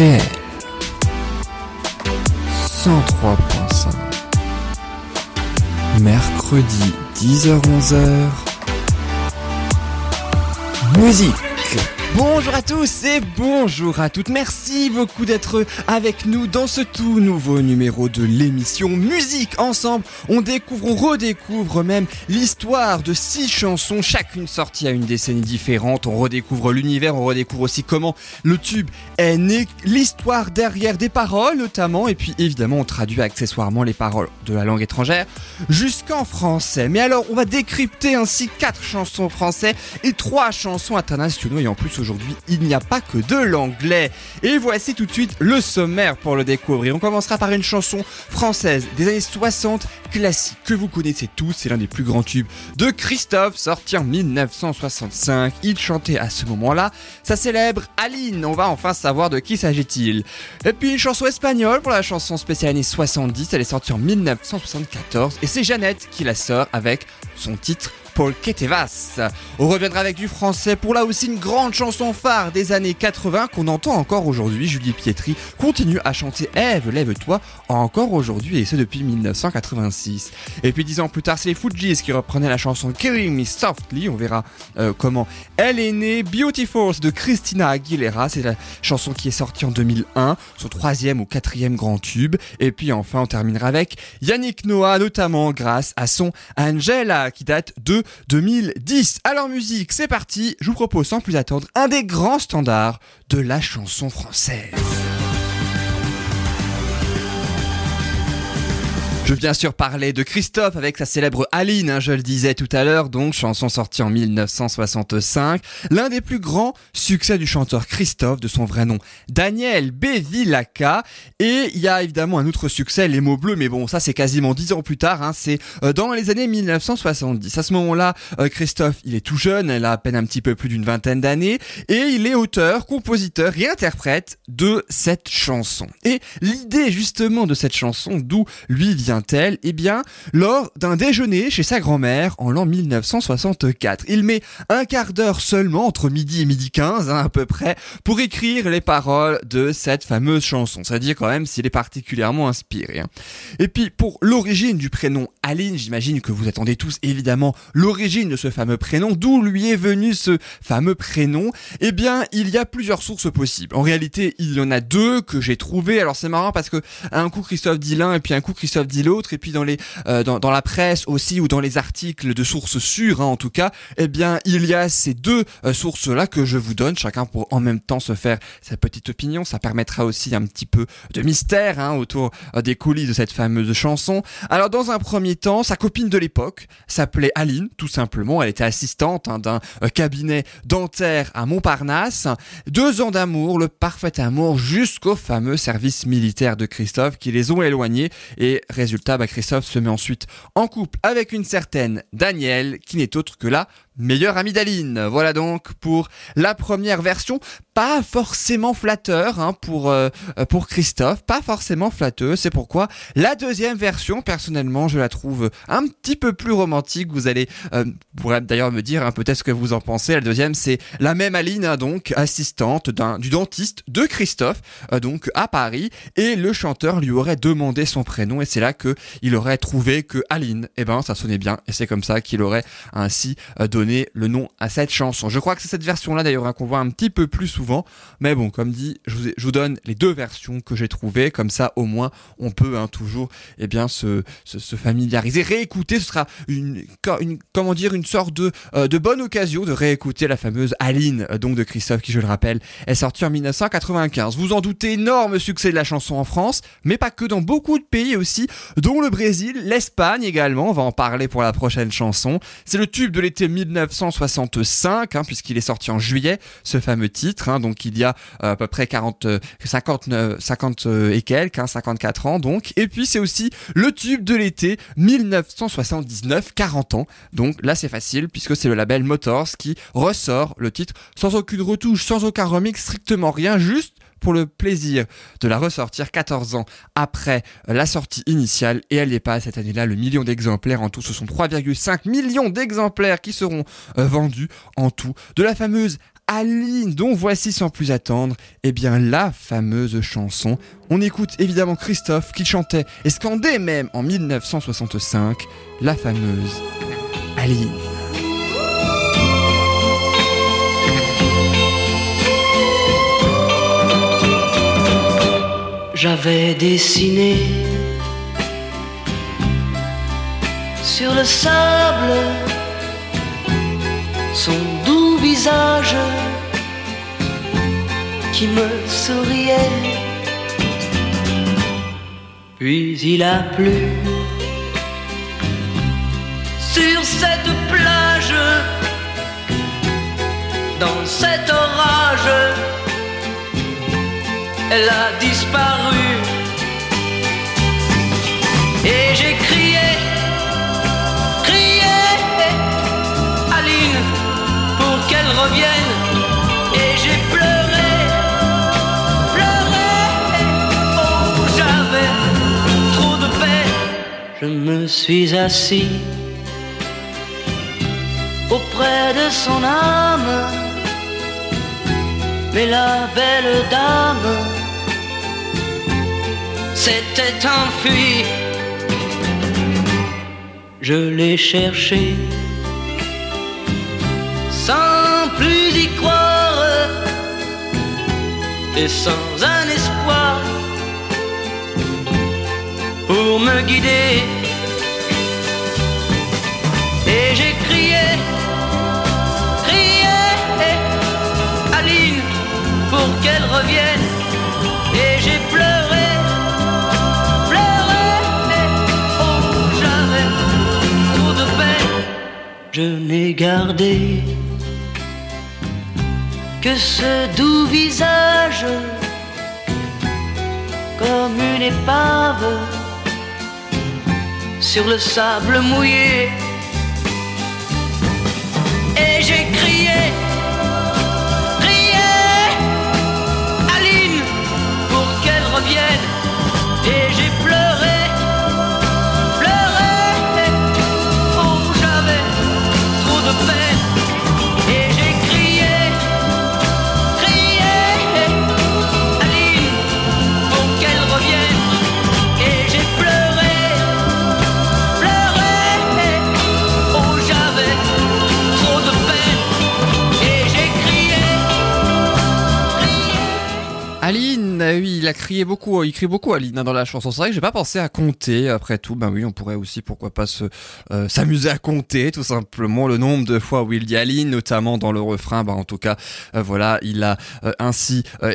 RDL 103.5 Mercredi 10h-11h Musique Bonjour à tous et bonjour à toutes. Merci beaucoup d'être avec nous dans ce tout nouveau numéro de l'émission Musique Ensemble. On découvre, on redécouvre même l'histoire de six chansons, chacune sortie à une décennie différente. On redécouvre l'univers, on redécouvre aussi comment le tube est né, l'histoire derrière des paroles notamment, et puis évidemment on traduit accessoirement les paroles de la langue étrangère jusqu'en français. Mais alors on va décrypter ainsi quatre chansons françaises et trois chansons internationaux et en plus aujourd'hui, il n'y a pas que de l'anglais. Et voici tout de suite le sommaire pour le découvrir. On commencera par une chanson française des années 60, classique, que vous connaissez tous, c'est l'un des plus grands tubes de Christophe, sorti en 1965. Il chantait à ce moment-là sa célèbre Aline. On va enfin savoir de qui s'agit-il. Et puis une chanson espagnole pour la chanson spéciale années 70, elle est sortie en 1974 et c'est Jeannette qui la sort avec son titre Paul. On reviendra avec du français pour là aussi une grande chanson phare des années 80 qu'on entend encore aujourd'hui. Julie Pietri continue à chanter Ève, lève-toi encore aujourd'hui et ce depuis 1986. Et puis dix ans plus tard, c'est les Fujis qui reprenaient la chanson Killing Me Softly. On verra euh, comment elle est née. Beautiful de Christina Aguilera, c'est la chanson qui est sortie en 2001, son troisième ou quatrième grand tube. Et puis enfin, on terminera avec Yannick Noah, notamment grâce à son Angela qui date de 2010. Alors musique, c'est parti, je vous propose sans plus attendre un des grands standards de la chanson française. Je veux bien sûr parler de Christophe avec sa célèbre Aline, hein, je le disais tout à l'heure, donc chanson sortie en 1965, l'un des plus grands succès du chanteur Christophe, de son vrai nom Daniel Bevilacqua, et il y a évidemment un autre succès, Les mots bleus, mais bon ça c'est quasiment dix ans plus tard, hein, c'est euh, dans les années 1970. À ce moment-là, euh, Christophe il est tout jeune, il a à peine un petit peu plus d'une vingtaine d'années, et il est auteur, compositeur et interprète de cette chanson. Et l'idée justement de cette chanson, d'où lui vient tel Eh bien, lors d'un déjeuner chez sa grand-mère en l'an 1964. Il met un quart d'heure seulement, entre midi et midi 15 hein, à peu près, pour écrire les paroles de cette fameuse chanson. C'est-à-dire quand même s'il est particulièrement inspiré. Hein. Et puis, pour l'origine du prénom Aline, j'imagine que vous attendez tous évidemment l'origine de ce fameux prénom, d'où lui est venu ce fameux prénom? Eh bien, il y a plusieurs sources possibles. En réalité, il y en a deux que j'ai trouvées. Alors c'est marrant parce que un coup Christophe dit et puis un coup Christophe dit l'autre et puis dans les euh, dans, la presse aussi ou dans les articles de sources sûres hein, en tout cas eh bien il y a ces deux euh, sources là que je vous donne chacun pour en même temps se faire sa petite opinion. Ça permettra aussi un petit peu de mystère hein, autour euh, des coulisses de cette fameuse chanson. Alors dans un premier temps sa copine de l'époque s'appelait Aline tout simplement. Elle était assistante hein, d'un cabinet dentaire à Montparnasse. Deux ans d'amour le parfait amour jusqu'au fameux service militaire de Christophe qui les ont éloignés et résultat résultat, Christophe se met ensuite en couple avec une certaine Danielle, qui n'est autre que la meilleure amie d'Aline. Voilà donc pour la première version, pas forcément flatteur hein, pour euh, pour Christophe, pas forcément flatteur. C'est pourquoi la deuxième version, personnellement, je la trouve un petit peu plus romantique. Vous allez euh, d'ailleurs me dire hein, peut-être ce que vous en pensez. La deuxième, c'est la même Aline, hein, donc assistante du dentiste de Christophe, euh, donc à Paris, et le chanteur lui aurait demandé son prénom, et c'est là que il aurait trouvé que Aline, eh ben ça sonnait bien, et c'est comme ça qu'il aurait ainsi euh, le nom à cette chanson. Je crois que c'est cette version-là d'ailleurs hein, qu'on voit un petit peu plus souvent. Mais bon, comme dit, je vous, donne les deux versions que j'ai trouvées. Comme ça, au moins, on peut hein, toujours eh bien, se, se, familiariser, réécouter. Ce sera une, une, comment dire, une sorte de, euh, de bonne occasion de réécouter la fameuse Aline, euh, donc de Christophe, qui je le rappelle, est sortie en 1995. Vous en doutez, énorme succès de la chanson en France, mais pas que dans beaucoup de pays aussi, dont le Brésil, l'Espagne également. On va en parler pour la prochaine chanson. C'est le tube de l'été 19 1965, hein, puisqu'il est sorti en juillet, ce fameux titre. Hein, donc il y a euh, à peu près 40, 50, 50 et quelques, 54 hein, ans donc. Et puis c'est aussi le tube de l'été 1979, 40 ans. Donc là c'est facile puisque c'est le label Motors qui ressort le titre sans aucune retouche, sans aucun remix, strictement rien, juste pour le plaisir de la ressortir 14 ans après la sortie initiale et elle n'est pas cette année-là le million d'exemplaires en tout. Ce sont 3,5 millions d'exemplaires qui seront euh, vendus en tout de la fameuse Aline, dont voici sans plus attendre, eh bien la fameuse chanson. On écoute évidemment Christophe qui chantait et scandait même en 1965 la fameuse Aline. J'avais dessiné sur le sable son doux visage qui me souriait. Puis il a plu sur cette plage, dans cet orage, elle a disparu. Et j'ai crié, crié, Aline, pour qu'elle revienne. Et j'ai pleuré, pleuré, oh j'avais trop de peine. Je me suis assis auprès de son âme. Mais la belle dame s'était enfuie. Je l'ai cherché sans plus y croire et sans un espoir pour me guider. Et j'ai crié, crié, Aline, pour qu'elle revienne. Et j'ai pleuré, Je n'ai gardé que ce doux visage comme une épave sur le sable mouillé. Et j'ai crié, oui, il a crié beaucoup, il crie beaucoup Aline hein, dans la chanson. C'est vrai que j'ai pas pensé à compter. Après tout, ben oui, on pourrait aussi, pourquoi pas, se euh, s'amuser à compter tout simplement le nombre de fois où il dit Aline, notamment dans le refrain. Ben en tout cas, euh, voilà, il a euh, ainsi euh,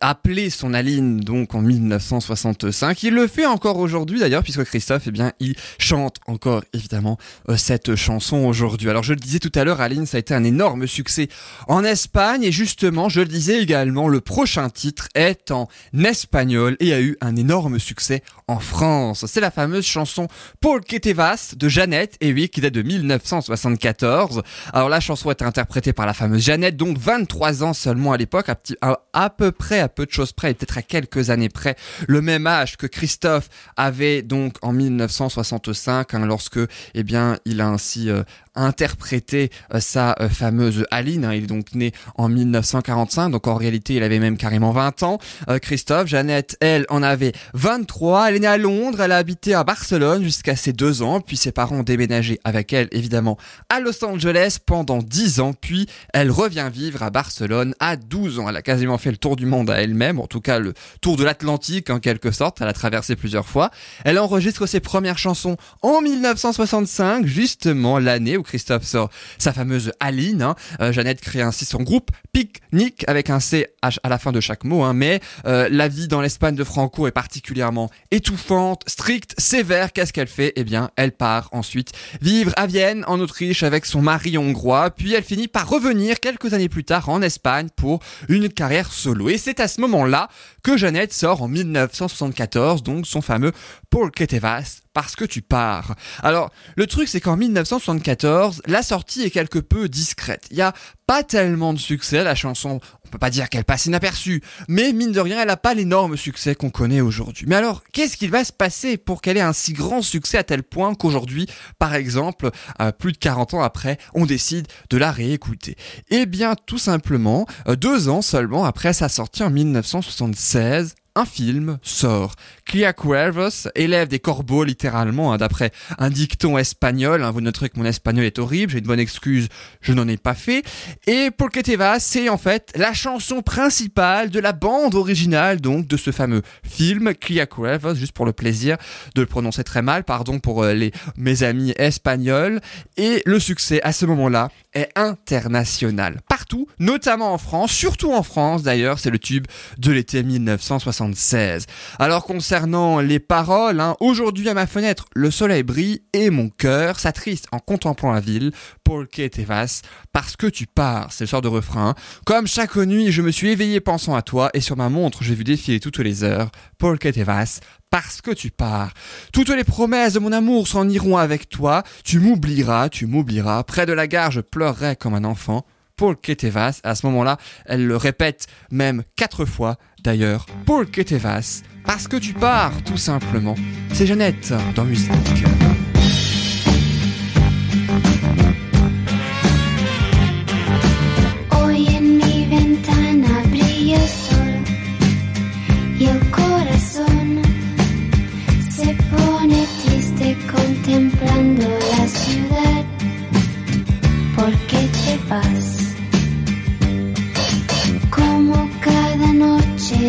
appelé son Aline donc en 1965. Il le fait encore aujourd'hui d'ailleurs puisque Christophe eh bien il chante encore évidemment euh, cette chanson aujourd'hui. Alors je le disais tout à l'heure Aline ça a été un énorme succès en Espagne et justement je le disais également le prochain titre est en espagnol et a eu un énorme succès en France. C'est la fameuse chanson Paul que te vas de Jeannette et oui qui date de 1974. Alors la chanson est interprétée par la fameuse Jeannette donc 23 ans seulement à l'époque à, peu près à peu de choses près peut-être à quelques années près le même âge que Christophe avait donc en 1965 hein, lorsque eh bien il a ainsi euh, interprété euh, sa euh, fameuse Aline. hein. il est donc né en 1945, donc en réalité il avait même carrément 20 ans. Euh, Christophe, Jeannette, elle en avait 23. Elle est née à Londres, elle a habité à Barcelone jusqu'à ses deux ans, puis ses parents ont déménagé avec elle évidemment à Los Angeles pendant 10 ans, puis elle revient vivre à Barcelone à 12 ans. Elle a quasiment fait le tour du monde à elle-même, en tout cas le tour de l'Atlantique en quelque sorte, elle a traversé plusieurs fois. Elle enregistre ses premières chansons en 1965, justement l'année où Christophe sort sa fameuse Aline. hein. Euh, Jeannette crée ainsi son groupe Picnic avec un CH à la fin de chaque mot, hein. mais euh, la vie dans l'Espagne de Franco est particulièrement étouffante, stricte, sévère. Qu'est-ce qu'elle fait? Eh bien, elle part ensuite vivre à Vienne, en Autriche, avec son mari hongrois, puis elle finit par revenir quelques années plus tard en Espagne pour une carrière solo. Et c'est à ce moment-là que Jeannette sort en 1974, donc son fameux Por que te vas parce que tu pars. Alors, le truc c'est qu'en 1974, la sortie est quelque peu discrète. Il y a pas tellement de succès, la chanson, on peut pas dire qu'elle passe inaperçue, mais mine de rien, elle a pas l'énorme succès qu'on connaît aujourd'hui. Mais alors, qu'est-ce qu'il va se passer pour qu'elle ait un si grand succès à tel point qu'aujourd'hui, par exemple, euh, plus de 40 ans après, on décide de la réécouter? Eh bien, tout simplement, euh, deux ans seulement après sa sortie en 1976, un film sort. Clia Cuervos, élève des corbeaux littéralement, hein, d'après un dicton espagnol. Hein, vous noterez que mon espagnol est horrible, j'ai une bonne excuse, je n'en ai pas fait. Et Porque te vas, c'est en fait la chanson principale de la bande originale donc de ce fameux film Clia Cuervos, juste pour le plaisir de le prononcer très mal, pardon pour euh, les mes amis espagnols. Et le succès à ce moment-là est international. Partout, notamment en France, surtout en France d'ailleurs, c'est le tube de l'été 1976. Alors concernant les paroles, hein, aujourd'hui à ma fenêtre, le soleil brille et mon cœur s'attriste en contemplant la ville, porque te vas, parce que tu pars, c'est le sort de refrain. Comme chaque nuit, je me suis éveillé pensant à toi et sur ma montre, j'ai vu défiler toutes les heures, porque te vas, parce que tu pars. Toutes les promesses de mon amour s'en iront avec toi, tu m'oublieras, tu m'oublieras, près de la gare je pleurerai comme un enfant. Paul Ketevas, à ce moment-là, elle le répète même quatre fois d'ailleurs. Paul Ketevas, parce que tu pars, tout simplement. C'est Jeannette dans Musique.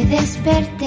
Desperté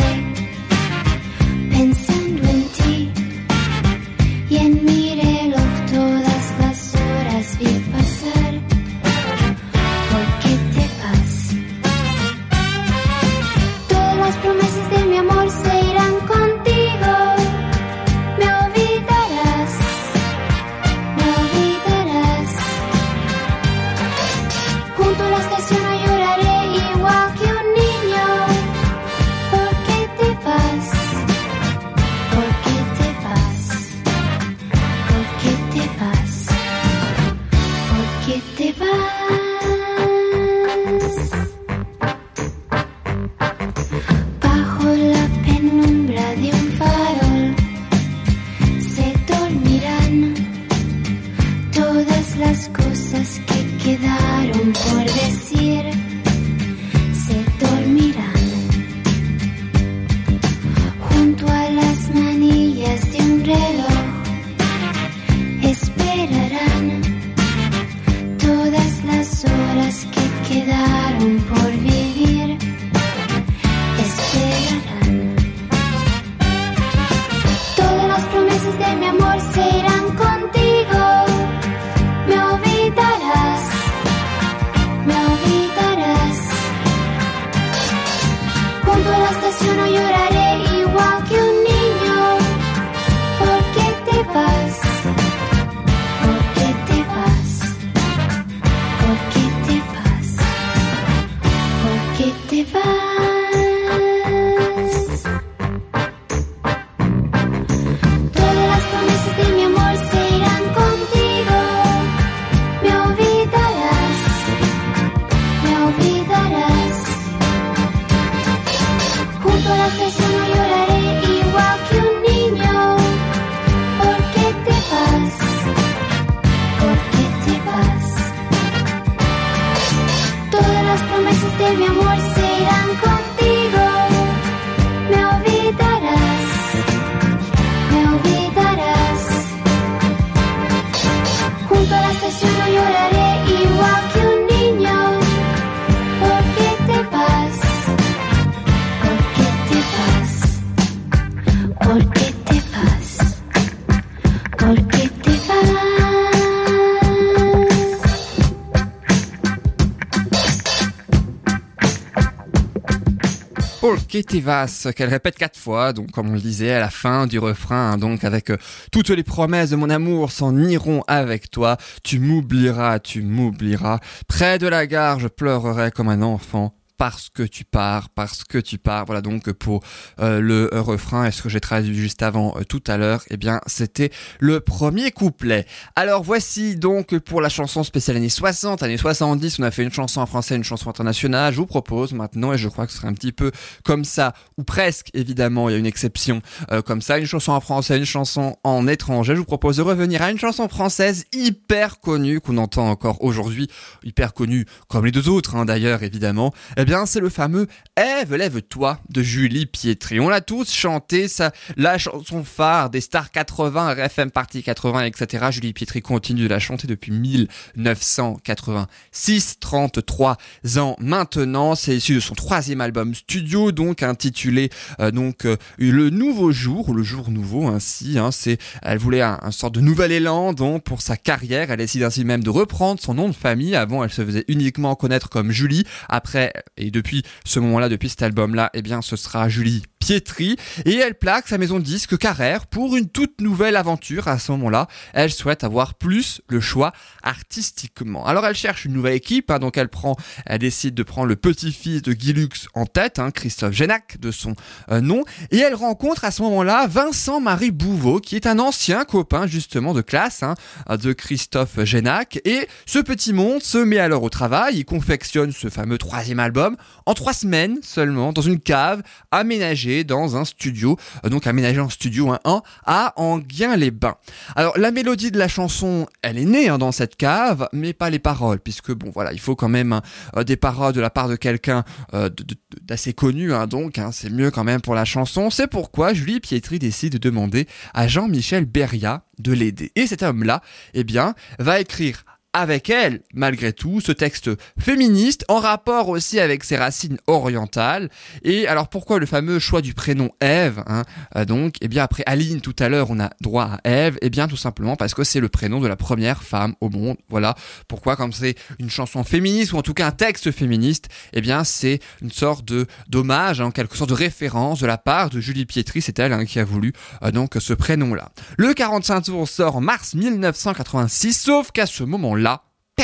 Paul vas qu'elle répète quatre fois, donc comme on le disait à la fin du refrain, hein, donc avec euh, toutes les promesses de mon amour s'en iront avec toi, tu m'oublieras, tu m'oublieras, près de la gare je pleurerai comme un enfant, parce que tu pars, parce que tu pars. Voilà donc pour euh, le euh, refrain. Est-ce que j'ai traduit juste avant euh, tout à l'heure? Eh bien, c'était le premier couplet. Alors voici donc pour la chanson spéciale années 60, années 70, on a fait une chanson en français, une chanson internationale. Je vous propose maintenant, et je crois que ce serait un petit peu comme ça, ou presque évidemment, il y a une exception euh, comme ça, une chanson en français, une chanson en étranger. Je vous propose de revenir à une chanson française hyper connue qu'on entend encore aujourd'hui, hyper connue comme les deux autres hein, d'ailleurs évidemment. Eh bien, c'est le fameux Ève, lève-toi de Julie Pietri. On l'a tous chanté, ça, la chanson phare des stars 80, RFM Party 80, etc. Julie Pietri continue de la chanter depuis 1986, 33 ans maintenant. C'est issu de son troisième album studio, donc intitulé euh, donc euh, le nouveau jour ou le jour nouveau ainsi. Hein, c'est, elle voulait un, un sort de nouvel élan donc pour sa carrière. Elle décide ainsi même de reprendre son nom de famille. Avant, elle se faisait uniquement connaître comme Julie. Après et depuis ce moment-là, depuis cet album-là, eh bien, ce sera Julie Et elle plaque sa maison de disques Carrère pour une toute nouvelle aventure. À ce moment-là, elle souhaite avoir plus le choix artistiquement. Alors elle cherche une nouvelle équipe, hein, donc elle prend, elle décide de prendre le petit-fils de Guy Lux en tête, hein, Christophe Génac de son euh, nom, et elle rencontre à ce moment-là Vincent-Marie Bouveau, qui est un ancien copain justement de classe hein, de Christophe Génac, et ce petit monde se met alors au travail, il confectionne ce fameux troisième album en trois semaines seulement, dans une cave aménagée dans un studio, euh, donc aménagé en studio hein, un à Anguien-les-Bains. Alors la mélodie de la chanson, elle est née hein, dans cette cave, mais pas les paroles, puisque bon voilà, il faut quand même hein, euh, des paroles de la part de quelqu'un euh, d'assez connu, hein, donc hein, c'est mieux quand même pour la chanson. C'est pourquoi Julie Pietri décide de demander à Jean-Michel Beria de l'aider. Et cet homme-là, eh bien, va écrire avec elle, malgré tout, ce texte féministe, en rapport aussi avec ses racines orientales. Et alors pourquoi le fameux choix du prénom Ève hein, euh, Donc, eh bien après Aline tout à l'heure, on a droit à Ève. Eh bien tout simplement parce que c'est le prénom de la première femme au monde. Voilà pourquoi, comme c'est une chanson féministe ou en tout cas un texte féministe, eh bien c'est une sorte d'hommage, hein, en quelque sorte de référence de la part de Julie Pietri. C'est elle hein, qui a voulu euh, donc ce prénom-là. Le 45 tours sort en mars 1986, sauf qu'à ce moment-là,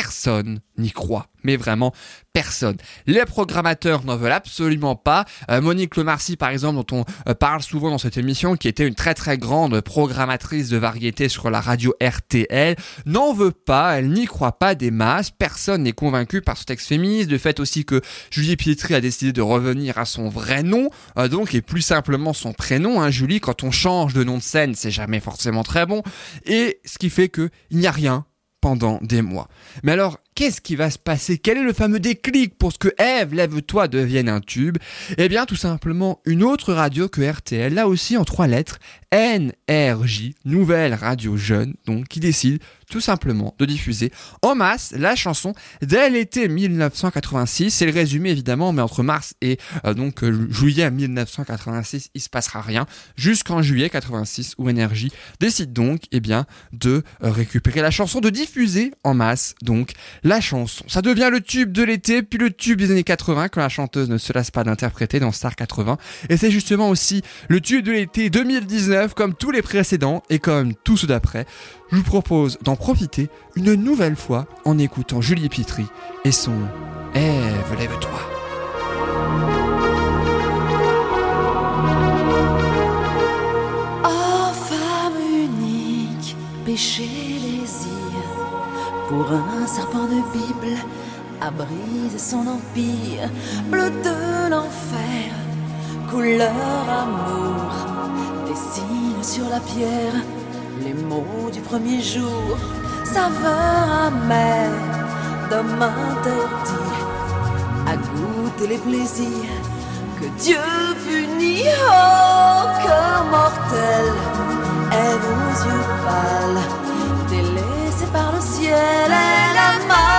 personne n'y croit. Mais vraiment, personne. Les programmateurs n'en veulent absolument pas. Euh, Monique Lemarcy, par exemple, dont on euh, parle souvent dans cette émission, qui était une très très grande programmatrice de variété sur la radio RTL, n'en veut pas. Elle n'y croit pas des masses. Personne n'est convaincu par ce texte féministe. De fait aussi que Julie Pietri a décidé de revenir à son vrai nom, euh, donc, et plus simplement son prénom. Hein, Julie, quand on change de nom de scène, c'est jamais forcément très bon. Et ce qui fait que il n'y a rien pendant des mois. Mais alors, qu'est-ce qui va se passer? Quel est le fameux déclic pour ce que Eve, lève-toi, devienne un tube? Eh bien, tout simplement, une autre radio que RTL, là aussi en trois lettres, NRJ, Nouvelle Radio Jeune, donc, qui décide tout simplement de diffuser en masse la chanson dès l'été 1986. C'est le résumé évidemment, mais entre mars et euh, donc euh, juillet 1986, il se passera rien jusqu'en juillet 86 où Énergie décide donc eh bien de euh, récupérer la chanson, de diffuser en masse donc la chanson. Ça devient le tube de l'été, puis le tube des années 80 quand la chanteuse ne se lasse pas d'interpréter dans Star 80. Et c'est justement aussi le tube de l'été 2019 comme tous les précédents et comme tous ceux d'après. Je vous propose d'en profiter une nouvelle fois en écoutant Julie Pietri et son Ève, lève-toi. Oh femme unique, péché désir, pour un serpent de Bible, à briser son empire, bleu de l'enfer, couleur amour, dessine sur la pierre les mots du premier jour, saveur amère d'homme interdit, à goûter les plaisirs que Dieu punit, oh cœur mortel, aide aux yeux pâles, délaissé par le ciel, elle a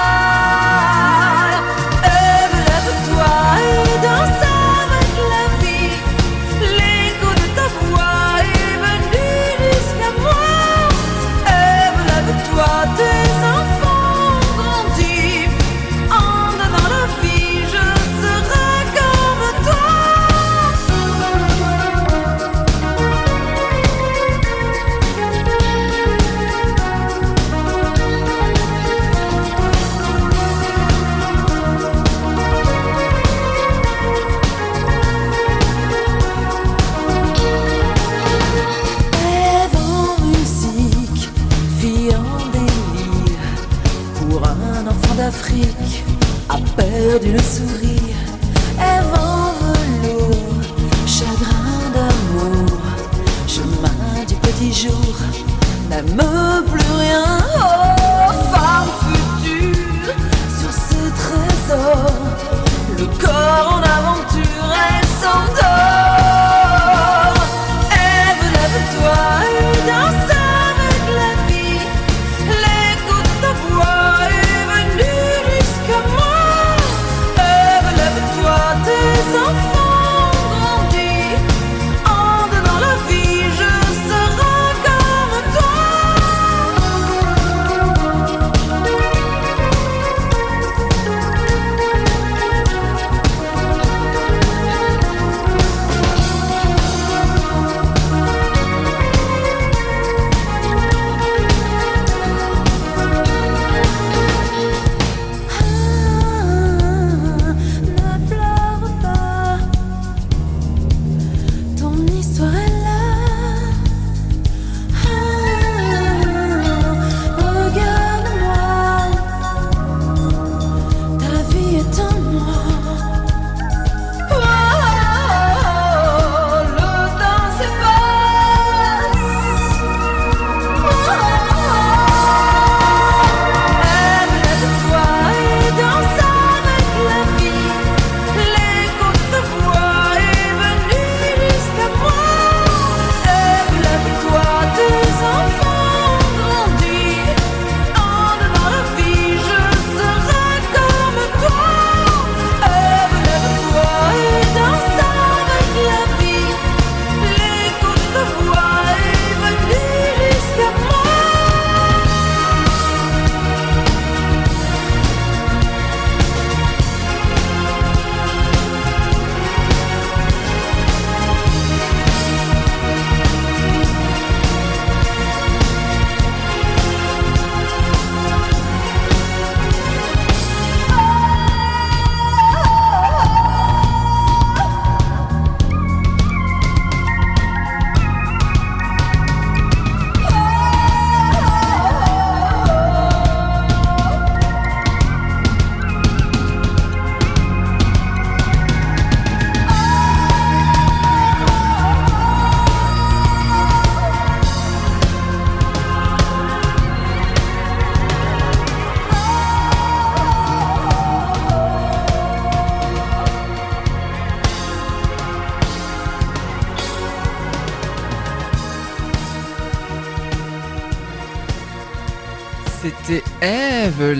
dix jours, même plus rien. Oh, femme future, sur ce trésor, le corps en aventure, elle s'endort.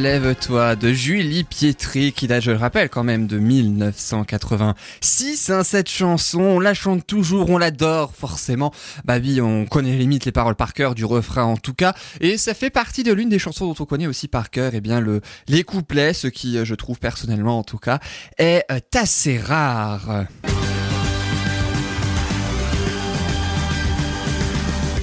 Lève-toi de Julie Pietri, qui date, je le rappelle, quand même de 1986. Hein, cette chanson, on la chante toujours, on l'adore forcément. Bah oui, on connaît limite les paroles par cœur, du refrain en tout cas. Et ça fait partie de l'une des chansons dont on connaît aussi par cœur, eh bien le, les couplets, ce qui, euh, je trouve personnellement en tout cas, est euh, assez rare.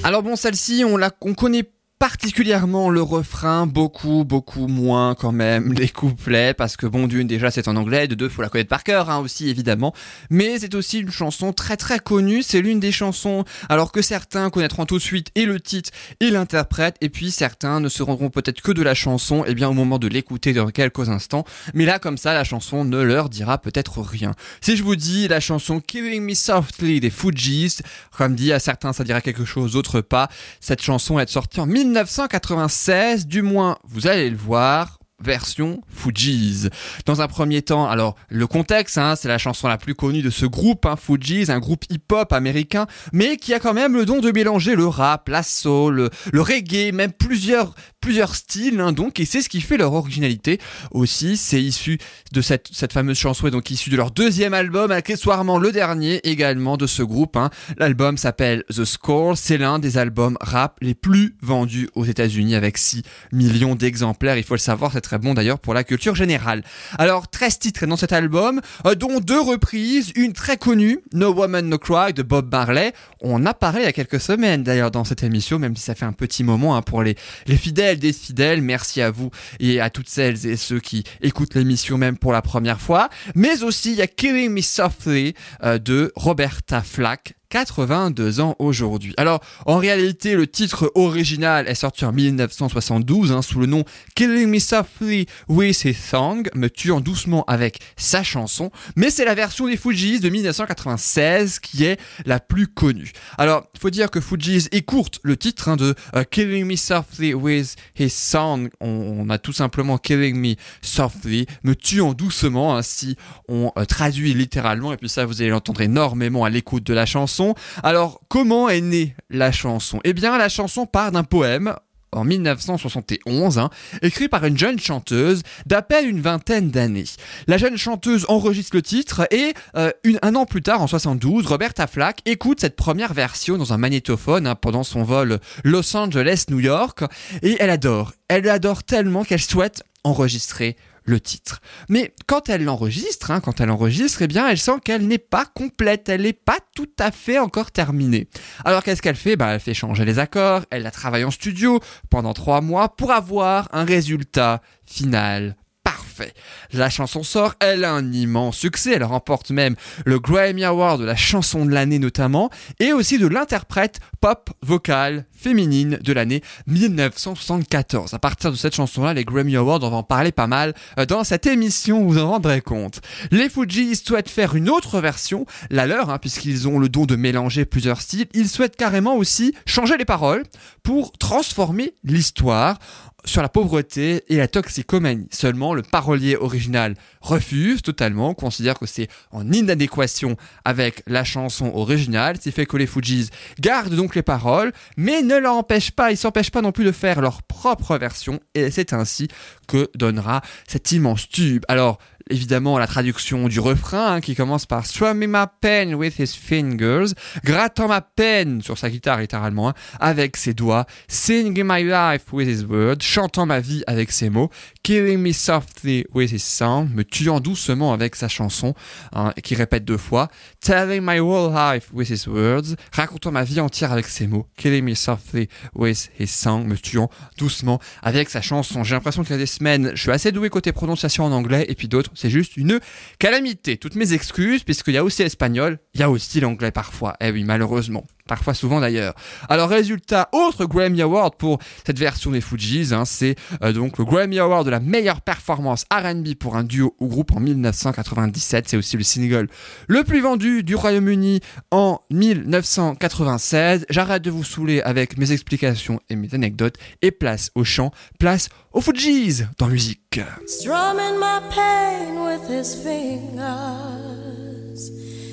Alors bon, celle-ci, on la, on connaît particulièrement le refrain, beaucoup, beaucoup moins quand même les couplets, parce que bon, d'une, déjà c'est en anglais, de deux, faut la connaître par cœur hein, aussi évidemment, mais c'est aussi une chanson très très connue, c'est l'une des chansons, alors que certains connaîtront tout de suite et le titre et l'interprète, et puis certains ne se rendront peut-être que de la chanson, et eh bien au moment de l'écouter dans quelques instants, mais là comme ça, la chanson ne leur dira peut-être rien. Si je vous dis la chanson Killing Me Softly des Fujis, comme dit à certains ça dira quelque chose, d'autres pas, cette chanson est sortie en 1996, du moins vous allez le voir, version Fugees. Dans un premier temps, alors le contexte, hein, c'est la chanson la plus connue de ce groupe, hein, Fugees, un groupe hip-hop américain, mais qui a quand même le don de mélanger le rap, la soul, le, reggae, même plusieurs plusieurs styles, hein, donc, et c'est ce qui fait leur originalité aussi. C'est issu de cette, cette fameuse chanson, et donc issu de leur deuxième album, accessoirement le dernier également de ce groupe. Hein. L'album s'appelle The Score, c'est l'un des albums rap les plus vendus aux États-Unis avec 6 millions d'exemplaires. Il faut le savoir, c'est très bon d'ailleurs pour la culture générale. Alors 13 titres dans cet album, euh, dont deux reprises, une très connue, No Woman No Cry de Bob Marley. On a parlé il y a quelques semaines d'ailleurs dans cette émission, même si ça fait un petit moment hein, pour les, les fidèles des fidèles. Merci à vous et à toutes celles et ceux qui écoutent l'émission même pour la première fois. Mais aussi il y a Killing Me Softly euh, de Roberta Flack 82 ans aujourd'hui. Alors, en réalité, le titre original est sorti en 1972 hein, sous le nom Killing Me Softly with His Song, me tuant doucement avec sa chanson, mais c'est la version des Fujis de 1996 qui est la plus connue. Alors, faut dire que Fujis est courte, le titre hein, de euh, Killing Me Softly with His Song, on, a tout simplement Killing Me Softly, me tuant doucement, ainsi on euh, traduit littéralement, et puis ça vous allez l'entendre énormément à l'écoute de la chanson. Alors, comment est née la chanson? Eh bien, la chanson part d'un poème en 1971, hein, écrit par une jeune chanteuse d'à peine une vingtaine d'années. La jeune chanteuse enregistre le titre et euh, un an plus tard, en 72, Roberta Flack écoute cette première version dans un magnétophone hein, pendant son vol Los Angeles-New York et elle adore. Elle adore tellement qu'elle souhaite enregistrer le titre. Mais quand elle l'enregistre, hein, quand elle enregistre, eh bien, elle sent qu'elle n'est pas complète, elle n'est pas tout à fait encore terminée. Alors qu'est-ce qu'elle fait? Bah, Elle fait changer les accords, elle la travaille en studio pendant trois mois pour avoir un résultat final parfait. La chanson sort, elle a un immense succès, elle remporte même le Grammy Award de la chanson de l'année notamment, et aussi de l'interprète pop vocale féminine de l'année 1974. À partir de cette chanson-là, les Grammy Awards, on va en parler pas mal euh, dans cette émission, vous en rendrez compte. Les Fujis souhaitent faire une autre version, la leur, hein, puisqu'ils ont le don de mélanger plusieurs styles, ils souhaitent carrément aussi changer les paroles pour transformer l'histoire sur la pauvreté et la toxicomanie. Seulement, le parolier original refuse totalement, considère que c'est en inadéquation avec la chanson originale, ce qui fait que les Fujis gardent donc les paroles, mais ne l'empêchent pas, ils s'empêchent pas non plus de faire leur propre version, et c'est ainsi que donnera cet immense tube. Alors, évidemment la traduction du refrain hein, qui commence par Strumming my pen with his fingers, grattant ma peine sur sa guitare littéralement hein, avec ses doigts, singing my life with his words, chantant ma vie avec ses mots, killing me softly with his song, me tuant doucement avec sa chanson, hein, qui répète deux fois, telling my whole life with his words, racontant ma vie entière avec ses mots, killing me softly with his song, me tuant doucement avec sa chanson. J'ai l'impression qu'il y a des semaines, je suis assez doué côté prononciation en anglais et puis d'autres c'est juste une calamité. Toutes mes excuses, puisqu'il y a aussi l'espagnol, il y a aussi l'anglais parfois. Eh oui, malheureusement. Parfois, souvent d'ailleurs. Alors, résultat, autre Grammy Award pour cette version des Fujis, hein, c'est euh, donc le Grammy Award de la meilleure performance R&B pour un duo ou groupe en 1997. C'est aussi le single le plus vendu du Royaume-Uni en 1996. J'arrête de vous saouler avec mes explications et mes anecdotes et place au chant, place aux Fujis dans musique.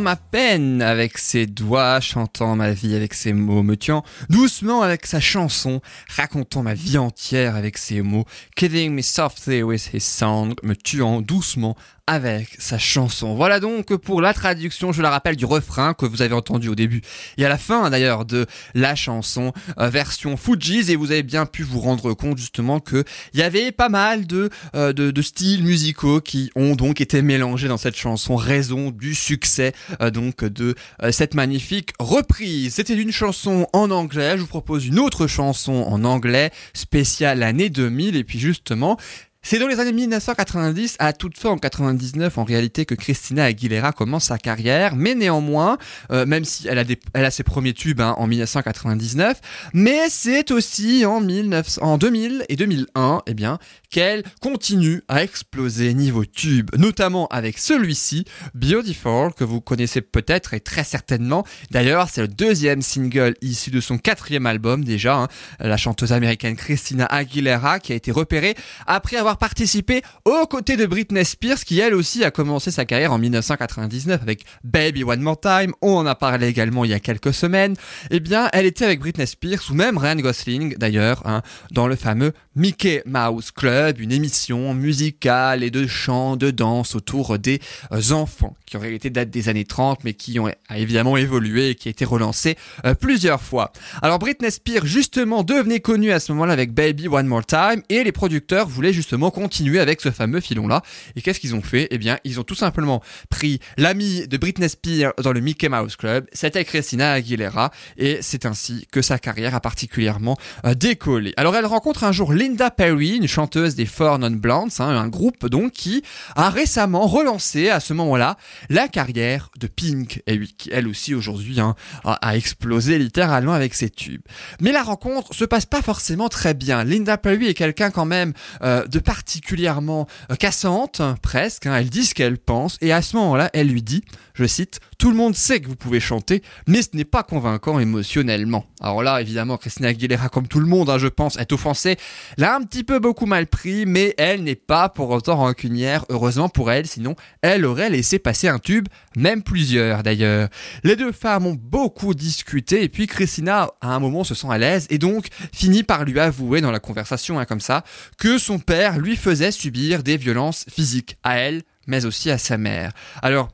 Ma peine avec ses doigts, chantant ma vie avec ses mots, me tuant doucement avec sa chanson, racontant ma vie entière avec ses mots, killing me softly with his song, me tuant doucement avec sa chanson. Voilà donc pour la traduction, je la rappelle, du refrain que vous avez entendu au début et à la fin d'ailleurs de la chanson euh, version Fujis et vous avez bien pu vous rendre compte justement que il y avait pas mal de, euh, de, de styles musicaux qui ont donc été mélangés dans cette chanson, raison du succès euh, donc de cette magnifique reprise. C'était une chanson en anglais, je vous propose une autre chanson en anglais spéciale l'année 2000 et puis justement c'est dans les années 1990, à toute fin en 99 en réalité, que Christina Aguilera commence sa carrière, mais néanmoins, euh, même si elle a, des, elle a ses premiers tubes hein, en 1999, mais c'est aussi en, 1900, en 2000 et 2001, eh bien, qu'elle continue à exploser niveau tube, notamment avec celui-ci, Beautiful, que vous connaissez peut-être et très certainement. D'ailleurs, c'est le deuxième single issu de son quatrième album déjà, hein, la chanteuse américaine Christina Aguilera, qui a été repérée après avoir participé aux côtés de Britney Spears qui elle aussi a commencé sa carrière en 1999 avec Baby One More Time, on en a parlé également il y a quelques semaines, eh bien elle était avec Britney Spears ou même Ryan Gosling d'ailleurs hein, dans le fameux Mickey Mouse Club, une émission musicale et de chant, de danse autour des euh, enfants qui aurait été date des années 30 mais qui ont évidemment évolué et qui a été relancé euh, plusieurs fois. Alors Britney Spears justement devenait connue à ce moment-là avec Baby One More Time et les producteurs voulaient justement continuer avec ce fameux filon-là. Et qu'est-ce qu'ils ont fait? Eh bien, ils ont tout simplement pris l'ami de Britney Spears dans le Mickey Mouse Club, c'était Christina Aguilera et c'est ainsi que sa carrière a particulièrement euh, décollé. Alors elle rencontre un jour Linda Perry, une chanteuse des Four Non Blondes, hein, un groupe donc qui a récemment relancé à ce moment-là la carrière de Pink, et oui, qui elle aussi aujourd'hui hein, a, explosé littéralement avec ses tubes. Mais la rencontre se passe pas forcément très bien. Linda Perry est quelqu'un quand même euh, de particulièrement euh, cassante, presque. hein. elle dit ce qu'elle pense et à ce moment-là, elle lui dit, je cite, tout le monde sait que vous pouvez chanter, mais ce n'est pas convaincant émotionnellement. Alors là, évidemment, Christina Aguilera, comme tout le monde, hein, je pense, est offensée, l'a un petit peu beaucoup mal pris, mais elle n'est pas pour autant rancunière, heureusement pour elle, sinon elle aurait laissé passer un tube, même plusieurs d'ailleurs. Les deux femmes ont beaucoup discuté, et puis Christina, à un moment, se sent à l'aise, et donc finit par lui avouer dans la conversation, hein, comme ça, que son père lui faisait subir des violences physiques à elle, mais aussi à sa mère. Alors,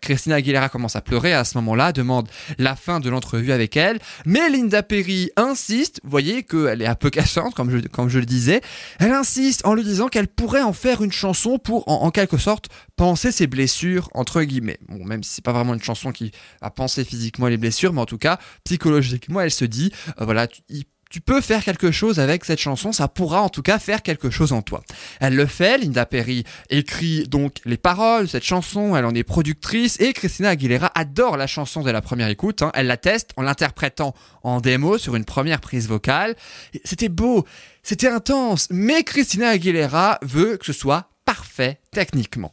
Christina Aguilera commence à pleurer à ce moment-là, demande la fin de l'entrevue avec elle, mais Linda Perry insiste, vous voyez qu'elle est un peu cassante, comme je, comme je le disais, elle insiste en lui disant qu'elle pourrait en faire une chanson pour, en, quelque sorte, penser ses blessures, entre guillemets. Bon, même si c'est pas vraiment une chanson qui va penser physiquement les blessures, mais en tout cas, psychologiquement, elle se dit, euh, voilà, il tu peux faire quelque chose avec cette chanson, ça pourra en tout cas faire quelque chose en toi. Elle le fait, Linda Perry écrit donc les paroles de cette chanson, elle en est productrice et Christina Aguilera adore la chanson dès la première écoute, hein. elle la teste en l'interprétant en démo sur une première prise vocale. C'était beau, c'était intense, mais Christina Aguilera veut que ce soit parfait techniquement.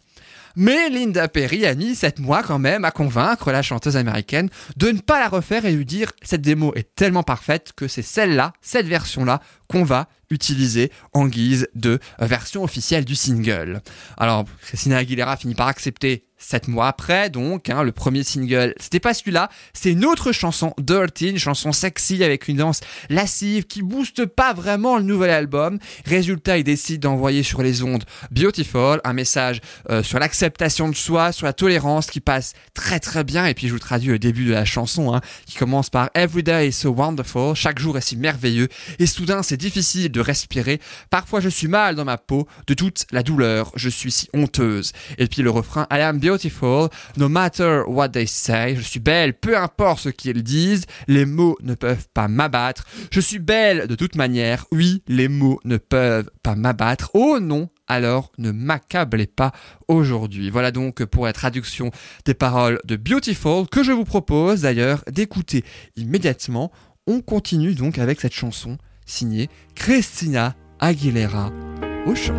Mais Linda Perry a mis 7 mois quand même à convaincre la chanteuse américaine de ne pas la refaire et lui dire cette démo est tellement parfaite que c'est celle-là, cette version-là, qu'on va utiliser en guise de euh, version officielle du single. Alors, Christina Aguilera finit par accepter 7 mois après, donc, hein, le premier single, c'était pas celui-là, c'est une autre chanson, Dirty, une chanson sexy avec une danse lascive qui booste pas vraiment le nouvel album. Résultat, il décide d'envoyer sur les ondes Beautiful, un message euh, sur l'acceptation de soi, sur la tolérance qui passe très très bien. Et puis je vous traduis le début de la chanson, hein, qui commence par Every day is so wonderful, chaque jour est si merveilleux. Et soudain, c'est difficile de respirer. Parfois, je suis mal dans ma peau, de toute la douleur, je suis si honteuse. Et puis le refrain I am beautiful, no matter what they say, je suis belle, peu importe ce qu'ils disent, les mots ne peuvent pas m'abattre. Je suis belle de toute manière, oui, les mots ne peuvent pas m'abattre. Oh non, alors ne m'accablez pas aujourd'hui. Voilà donc pour la traduction des paroles de Beautiful que je vous propose d'ailleurs d'écouter immédiatement. On continue donc avec cette chanson signée Christina Aguilera au chant.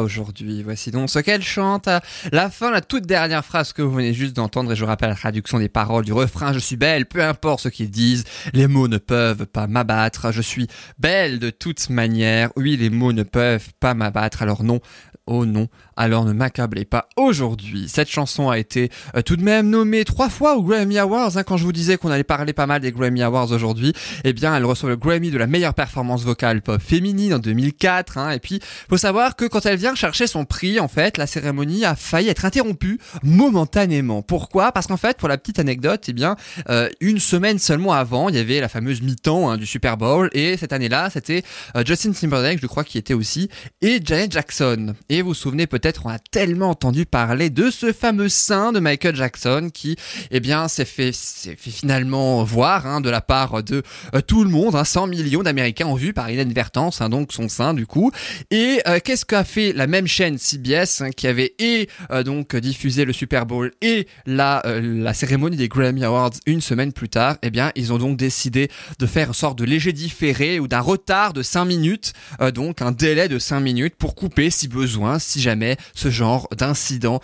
Aujourd'hui. Voici donc ce qu'elle chante la fin, la toute dernière phrase que vous venez juste d'entendre et je rappelle la traduction des paroles du refrain. Je suis belle, peu importe ce qu'ils disent. Les mots ne peuvent pas m'abattre. Je suis belle de toute manière. Oui, les mots ne peuvent pas m'abattre. Alors non, oh non, alors ne m'accablez pas aujourd'hui. Cette chanson a été euh, tout de même nommée trois fois aux Grammy Awards. hein, quand je vous disais qu'on allait parler pas mal des Grammy Awards aujourd'hui, eh bien, elle reçoit le Grammy de la meilleure performance vocale pop féminine en 2004. hein. et puis, faut savoir que quand elle vient chercher son prix, en fait, la cérémonie a failli être interrompue momentanément. Pourquoi? Parce qu'en fait, pour la petite anecdote, eh bien, euh, une semaine seulement avant, il y avait la fameuse mi-temps hein, du Super Bowl, et cette année-là, c'était euh, Justin Timberlake, je crois, qui était aussi, et Janet Jackson. Et vous vous souvenez peut-être, on a tellement entendu parler de ce fameux sein de Michael Jackson qui, eh bien, s'est fait, fait finalement voir hein, de la part de euh, tout le monde. Hein, 100 millions d'Américains ont vu par inadvertance hein, donc son sein du coup. Et qu'est-ce qu'a fait la même chaîne CBS hein, qui avait et euh, donc diffusé le Super Bowl et la euh, la cérémonie des Grammy Awards une semaine plus tard Eh bien, ils ont donc décidé de faire une sorte de léger différé ou d'un retard de 5 minutes, euh, donc un délai de 5 minutes pour couper si besoin, si jamais ce genre d'incident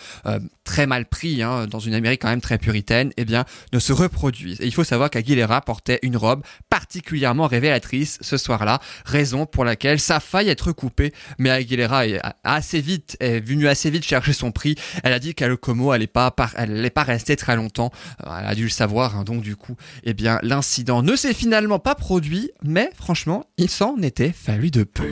très mal pris hein, dans une Amérique quand même très puritaine, eh bien, ne se reproduise. Et il faut savoir qu'Aguilera portait une robe particulièrement révélatrice ce soir-là, raison pour laquelle ça faille être coupé. Mais Aguilera est assez vite, est venue assez vite chercher son prix. Elle a dit qu'à Como, elle n'est pas, elle n'est pas restée très longtemps. Euh, Elle a dû le savoir, hein, donc du coup, eh bien, l'incident ne s'est finalement pas produit, mais franchement, il s'en était fallu de peu.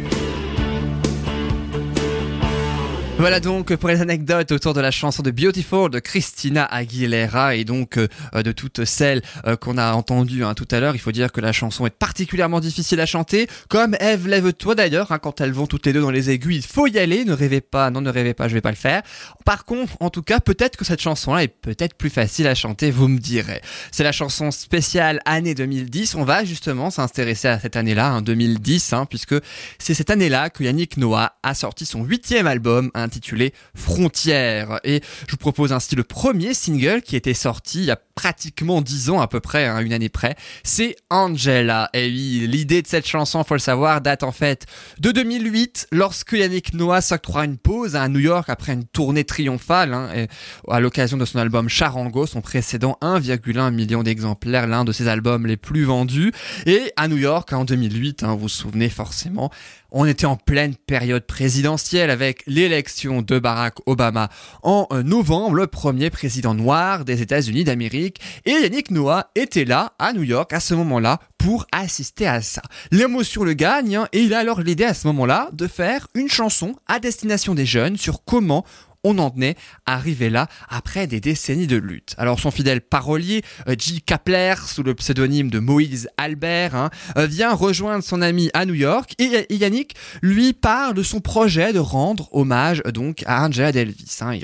Voilà donc pour les anecdotes autour de la chanson de Beautiful de Christina Aguilera et donc euh, de toutes celles euh, qu'on a entendues hein, tout à l'heure. Il faut dire que la chanson est particulièrement difficile à chanter, comme Eve lève-toi d'ailleurs. hein, quand elles vont toutes les deux dans les aigus, il faut y aller. Ne rêvez pas, non ne rêvez pas, je vais pas le faire. Par contre, en tout cas, peut-être que cette chanson-là est peut-être plus facile à chanter, vous me direz. C'est la chanson spéciale année 2010. On va justement s'intéresser à cette année-là, hein, 2010, hein, puisque c'est cette année-là que Yannick Noah a sorti son huitième album intitulé Frontières. Et je vous propose ainsi le premier single qui était sorti il y a pratiquement dix ans à peu près, hein, une année près. C'est Angela. Et oui, l'idée de cette chanson, faut le savoir, date en fait de 2008, lorsque Yannick Noah s'octroie une pause à New York après une tournée triomphale, hein, à l'occasion de son album Charango, son précédent 1,1 million d'exemplaires, l'un de ses albums les plus vendus. Et à New York, en 2008, hein, vous vous souvenez forcément, on était en pleine période présidentielle avec l'élection de Barack Obama en euh, novembre, le premier président noir des États-Unis d'Amérique. Et Yannick Noah était là, à New York, à ce moment-là, pour assister à ça. L'émotion le gagne, hein, et il a alors l'idée à ce moment-là de faire une chanson à destination des jeunes sur comment on en est arrivé là après des décennies de lutte. Alors son fidèle parolier, euh, J. Kapler, sous le pseudonyme de Moïse Albert, hein, euh, vient rejoindre son ami à New York et, Yannick lui parle de son projet de rendre hommage donc à Angela Davis. hein.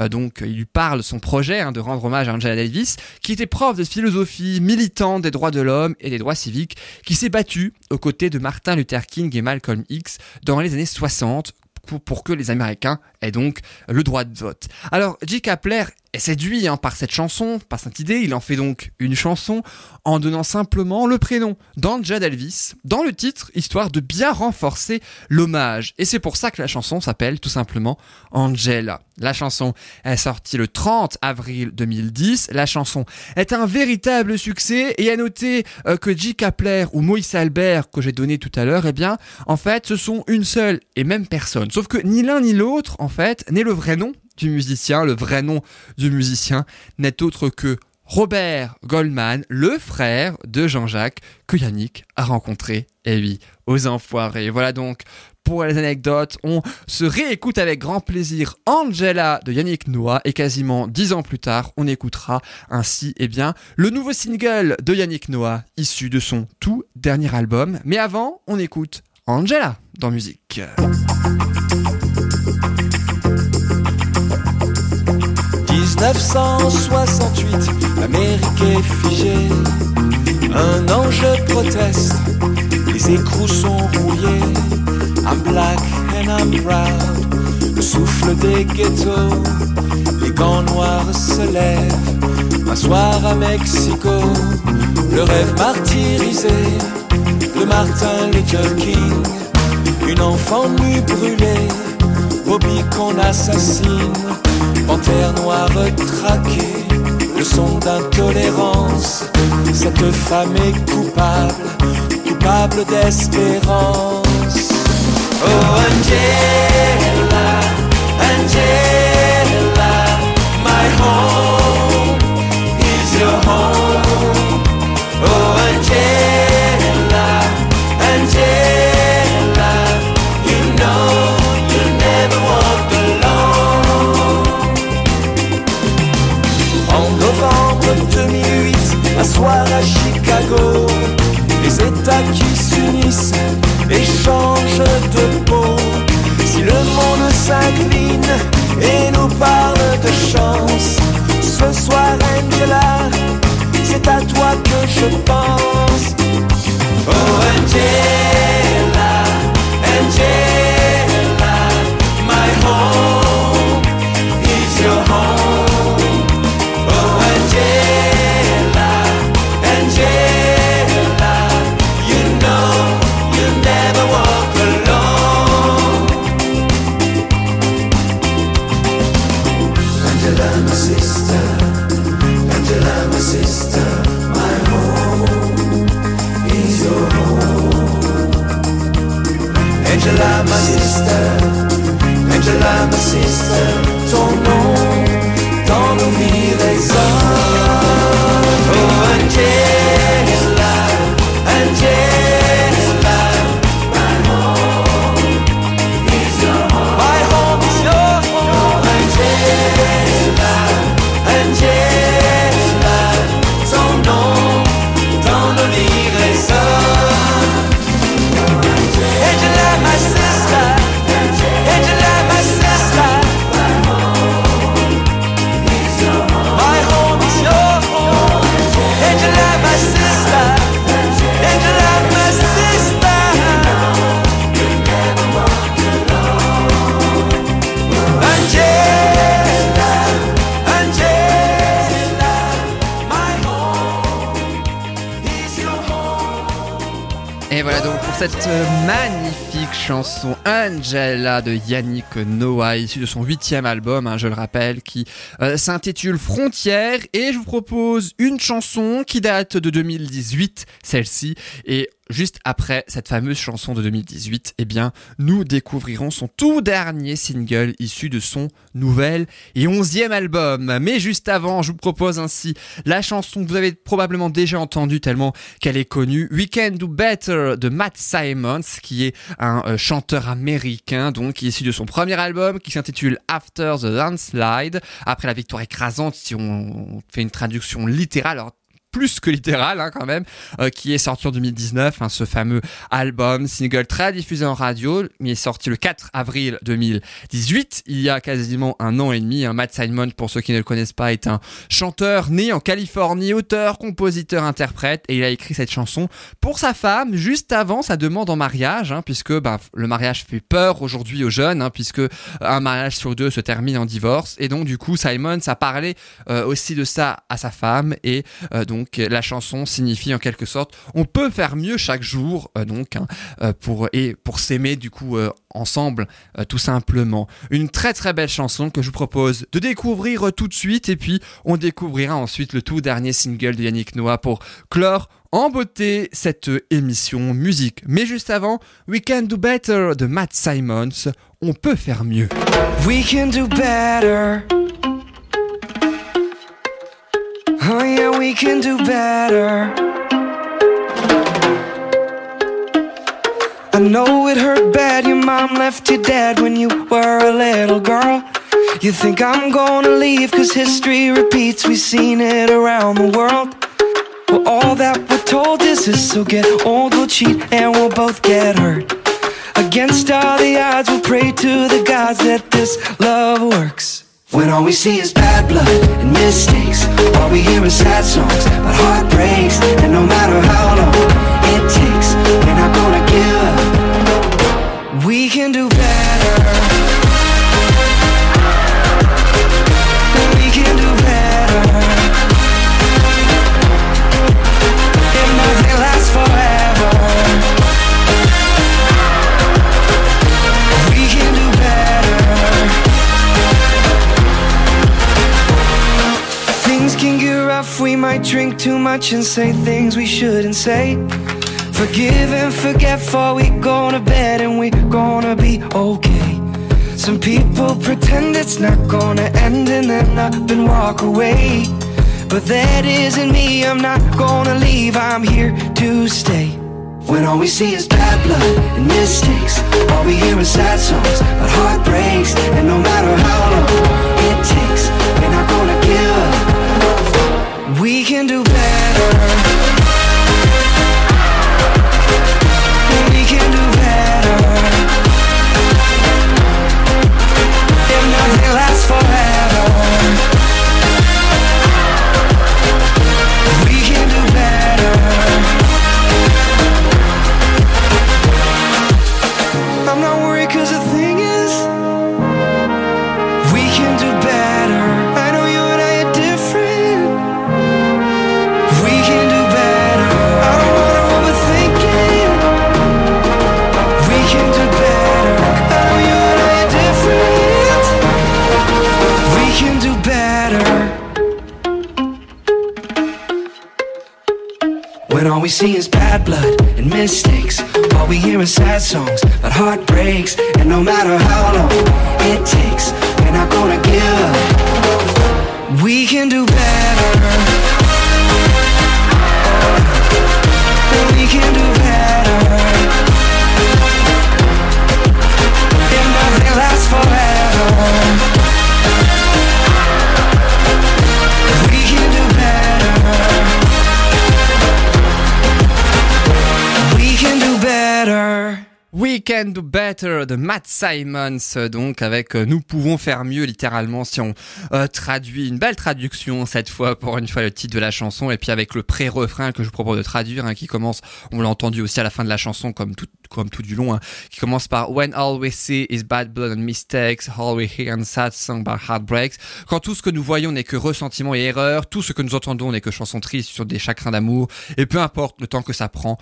Euh, il lui parle de son projet hein, de rendre hommage à Angela Davis, qui était prof de philosophie, militante des droits de l'homme et des droits civiques, qui s'est battu aux côtés de Martin Luther King et Malcolm X dans les années 60 pour, que les Américains aient donc le droit de vote. Alors, J. Kapler est séduit hein, par cette chanson, par cette idée, il en fait donc une chanson en donnant simplement le prénom d'Angela Elvis dans le titre, histoire de bien renforcer l'hommage. Et c'est pour ça que la chanson s'appelle tout simplement Angela. La chanson est sortie le 30 avril 2010. La chanson est un véritable succès et à noter euh, que J. Kapler ou Moïse Albert que j'ai donné tout à l'heure, eh bien, en fait, ce sont une seule et même personne. Sauf que ni l'un ni l'autre, en fait, n'est le vrai nom du musicien. Le vrai nom du musicien n'est autre que Robert Goldman, le frère de Jean-Jacques que Yannick a rencontré, et oui, aux enfoirés. Voilà donc pour les anecdotes, on se réécoute avec grand plaisir Angela de Yannick Noah et quasiment dix ans plus tard, on écoutera ainsi, eh bien, le nouveau single de Yannick Noah issu de son tout dernier album. Mais avant, on écoute Angela dans musique. 1968, l'Amérique est figée. Un ange proteste, les écrous sont rouillés. I'm black and I'm proud. Le souffle des ghettos, les gants noirs se lèvent. Un soir à Mexico, le rêve martyrisé de Martin Luther King. Une enfant nue brûlée, Bobby qu'on assassine, panthère noire traquée, leçon d'intolérance. Cette femme est coupable, coupable d'espérance. Oh Angela, Et voilà donc pour cette euh, magnifique chanson Angela de Yannick Noah, issue de son huitième album, hein, je le rappelle, qui euh, s'intitule Frontières. Et je vous propose une chanson qui date de 2018, celle-ci, et Juste après cette fameuse chanson de 2018, eh bien, nous découvrirons son tout dernier single issu de son nouvel et onzième album. Mais juste avant, je vous propose ainsi la chanson que vous avez probablement déjà entendue tellement qu'elle est connue, We Can Do Better de Matt Simons, qui est un euh, chanteur américain, donc issu de son premier album qui s'intitule After the Landslide, après la victoire écrasante, si on fait une traduction littérale. Plus que littéral hein, quand même, euh, qui est sorti en 2019, hein, ce fameux album, single très diffusé en radio, mais est sorti le 4 avril 2018, il y a quasiment un an et demi. Hein. Matt Simon, pour ceux qui ne le connaissent pas, est un chanteur né en Californie, auteur, compositeur, interprète, et il a écrit cette chanson pour sa femme juste avant sa demande en mariage, puisque bah, le mariage fait peur aujourd'hui aux jeunes, puisque un mariage sur deux se termine en divorce, et donc du coup Simon a parlé euh, aussi de ça à sa femme, et euh, donc donc la chanson signifie en quelque sorte on peut faire mieux chaque jour euh, donc hein, euh, pour et pour s'aimer du coup euh, ensemble tout simplement. Une très très belle chanson que je vous propose de découvrir tout de suite et puis on découvrira ensuite le tout dernier single de Yannick Noah pour clore en beauté cette émission musique. Mais juste avant, We Can Do Better de Matt Simons, on peut faire mieux. We can do better. Oh, yeah, we can do better. I know it hurt bad. Your mom left you dead when you were a little girl. You think I'm gonna leave, cause history repeats. We've seen it around the world. Well, all that we're told is this. So get old, we'll cheat, and we'll both get hurt. Against all the odds, we'll pray to the gods that this love works. When all we see is bad blood and mistakes, all we hear is sad songs about heartbreaks. And no matter how long it takes, we're not gonna give up. We can do better. Drink too much and say things we shouldn't say. Forgive and forget for we go to bed and we gonna be okay. Some people pretend it's not gonna end and then up and walk away. But that isn't me, I'm not gonna leave, I'm here to stay. When all we see is bad blood and mistakes, all we hear is sad songs about heartbreaks. And no matter how long it takes, we're not up. We can do better. Better de Matt Simons, donc avec euh, Nous pouvons faire mieux littéralement si on euh, traduit une belle traduction cette fois pour une fois le titre de la chanson. Et puis avec le pré-refrain que je vous propose de traduire hein, qui commence, on l'a entendu aussi à la fin de la chanson comme tout comme tout du long, hein, qui commence par When all we see is bad blood and mistakes, all we hear and sad song about heartbreaks. Quand tout ce que nous voyons n'est que ressentiment et erreur, tout ce que nous entendons n'est que chansons tristes sur des chagrins d'amour, et peu importe le temps que ça prend,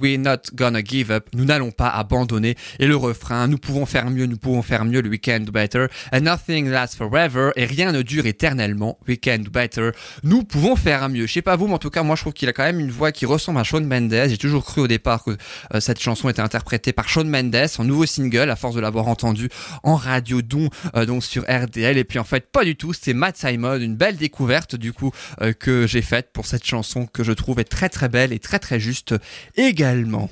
we're not gonna give up, nous n'allons pas abandonner. Et le refrain, nous pouvons faire mieux, nous pouvons faire mieux, le we can do better, and nothing lasts forever, et rien ne dure éternellement, we can do better, nous pouvons faire mieux. Je sais pas vous, mais en tout cas, moi je trouve qu'il a quand même une voix qui ressemble à Shawn Mendes. J'ai toujours cru au départ que euh, cette chanson était interprétée par Shawn Mendes, son nouveau single, à force de l'avoir entendu en radio, dont euh, donc sur RDL. Et puis en fait, pas du tout, c'est Matt Simon, une belle découverte du coup euh, que j'ai faite pour cette chanson que je trouve est très très belle et très très juste également.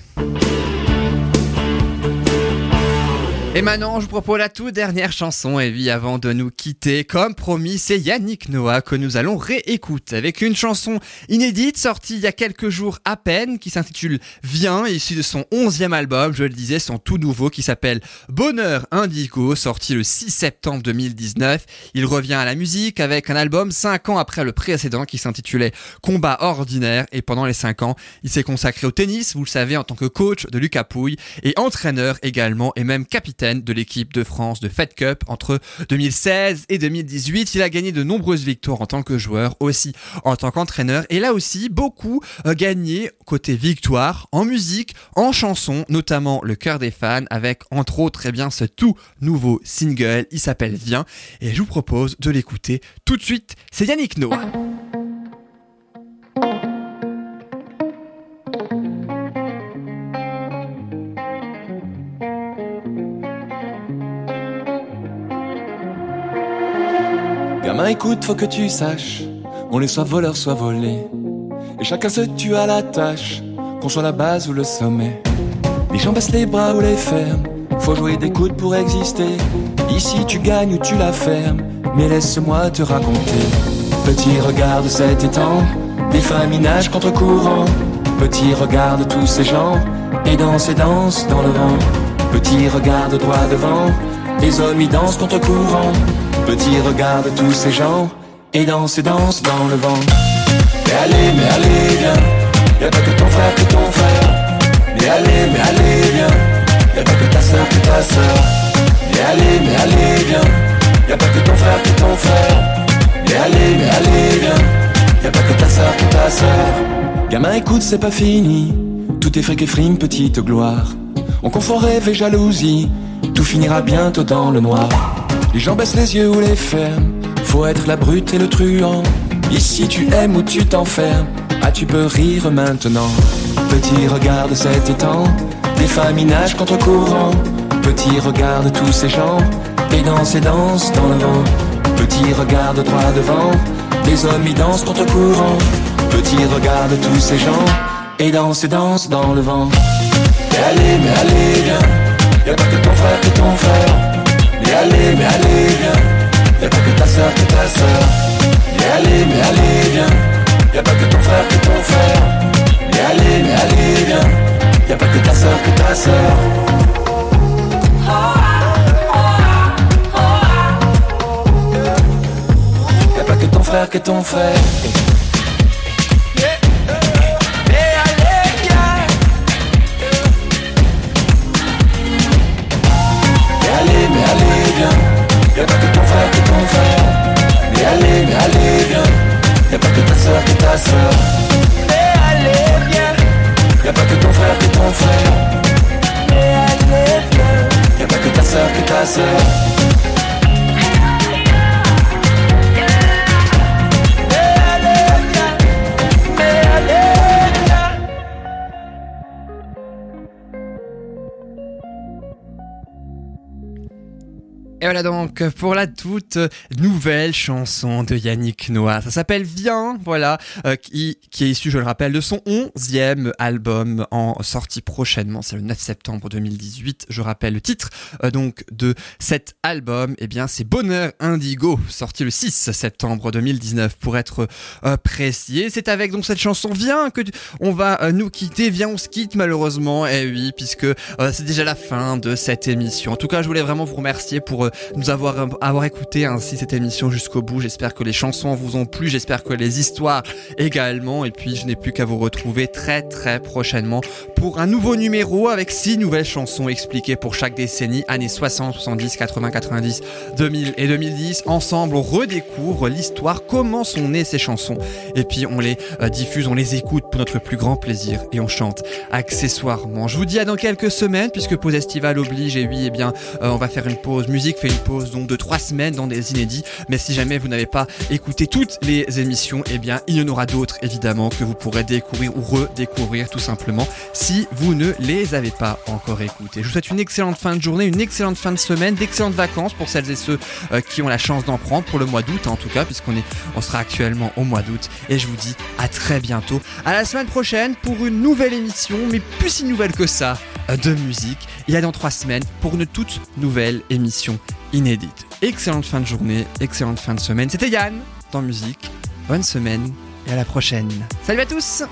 Et maintenant, je vous propose la toute dernière chanson, et puis avant de nous quitter, comme promis, c'est Yannick Noah que nous allons réécouter avec une chanson inédite sortie il y a quelques jours à peine, qui s'intitule Viens, issue de son onzième album, je le disais, son tout nouveau, qui s'appelle Bonheur Indigo, sorti le 6 septembre 2019. Il revient à la musique avec un album 5 ans après le précédent qui s'intitulait Combat Ordinaire, et pendant les 5 ans, il s'est consacré au tennis, vous le savez, en tant que coach de Lucas Pouille, et entraîneur également, et même capitaine de l'équipe de France de Fed Cup entre 2016 et 2018. Il a gagné de nombreuses victoires en tant que joueur, aussi en tant qu'entraîneur. Et là aussi, beaucoup euh, gagné côté victoire en musique, en chanson, notamment le cœur des fans, avec entre autres eh bien, ce tout nouveau single. Il s'appelle Viens. Et je vous propose de l'écouter tout de suite. C'est Yannick Noah. Écoute, faut que tu saches, on est soit voleur, soit volé. Et chacun se tue à la tâche, qu'on soit la base ou le sommet. Les gens baissent les bras ou les ferment, faut jouer des coudes pour exister. Ici tu gagnes ou tu la fermes, mais laisse-moi te raconter. Petit regarde cet étang, des nagent contre courant. Petit regarde tous ces gens, et dansent et dansent dans le vent. Petit regarde droit devant, les hommes y dansent contre courant. Petit regarde tous ces gens, et dansent et dansent dans le vent. Mais allez, mais allez, viens, y'a pas que ton frère que ton frère. Mais allez, mais allez, viens, y'a pas que ta soeur que ta soeur. Mais allez, mais allez, viens, y'a pas que ton frère que ton frère. Mais allez, mais allez, viens, y'a pas que ta soeur que ta soeur. Gamin, écoute, c'est pas fini, tout est fric et frime, petite gloire. On confond rêve et jalousie, tout finira bientôt dans le noir. Les gens baissent les yeux ou les ferment, faut être la brute et le truand. Ici tu aimes ou tu t'enfermes, ah tu peux rire maintenant. Petit regarde cet étang, des familles nagent contre courant. Petit regarde tous ces gens, et dansent et dansent dans le vent. Petit regarde droit devant, des hommes y dansent contre courant. Petit regarde tous ces gens, et dansent et dansent dans le vent. Mais allez, mais allez, viens, y'a pas que ton frère que ton frère. Mais allez, mais y'a pas que ta soeur que ta soeur. Mais allez, mais y'a pas que ton frère que ton frère. Mais allez, mais allez, viens, y'a pas que ta soeur que ta soeur. Y'a pas que ton frère que ton frère. Allez, mais allez, viens, y'a pas que ta soeur que ta soeur. Mais allez, viens, y'a pas que ton frère que ton frère. Mais allez, viens, y'a pas que ta soeur que ta soeur. Et voilà donc pour la toute nouvelle chanson de Yannick Noah. Ça s'appelle Viens, voilà, euh, qui, qui est issu, je le rappelle, de son onzième album en sortie prochainement. C'est le 9 septembre 2018. Je rappelle le titre euh, donc de cet album. Eh bien, c'est Bonheur Indigo, sorti le 6 septembre 2019 pour être euh, précis. C'est avec donc cette chanson Viens que on va euh, nous quitter. Viens, on se quitte malheureusement. Eh oui, puisque c'est déjà la fin de cette émission. En tout cas, je voulais vraiment vous remercier pour nous avoir avoir écouté ainsi cette émission jusqu'au bout. J'espère que les chansons vous ont plu, j'espère que les histoires également. Et puis, je n'ai plus qu'à vous retrouver très très prochainement pour un nouveau numéro avec six nouvelles chansons expliquées pour chaque décennie, années 60, 70, 80, 90, 2000 et 2010. Ensemble, on redécouvre l'histoire, comment sont nées ces chansons. Et puis, on les euh, diffuse, on les écoute pour notre plus grand plaisir et on chante accessoirement. Je vous dis à dans quelques semaines puisque pause estivale oblige et oui, eh bien, euh, on va faire une pause musique, une pause donc de trois semaines dans des inédits. Mais si jamais vous n'avez pas écouté toutes les émissions, eh bien, il y en aura d'autres évidemment que vous pourrez découvrir ou redécouvrir tout simplement si vous ne les avez pas encore écoutées. Je vous souhaite une excellente fin de journée, une excellente fin de semaine, d'excellentes vacances pour celles et ceux euh, qui ont la chance d'en prendre pour le mois d'août en tout cas puisqu'on est on sera actuellement au mois d'août et je vous dis à très bientôt à la semaine prochaine pour une nouvelle émission mais plus si nouvelle que ça euh, de musique il y a dans trois semaines pour une toute nouvelle émission inédite. Excellente fin de journée excellente fin de semaine. C'était Yann dans musique. Bonne semaine et à la prochaine. Salut à tous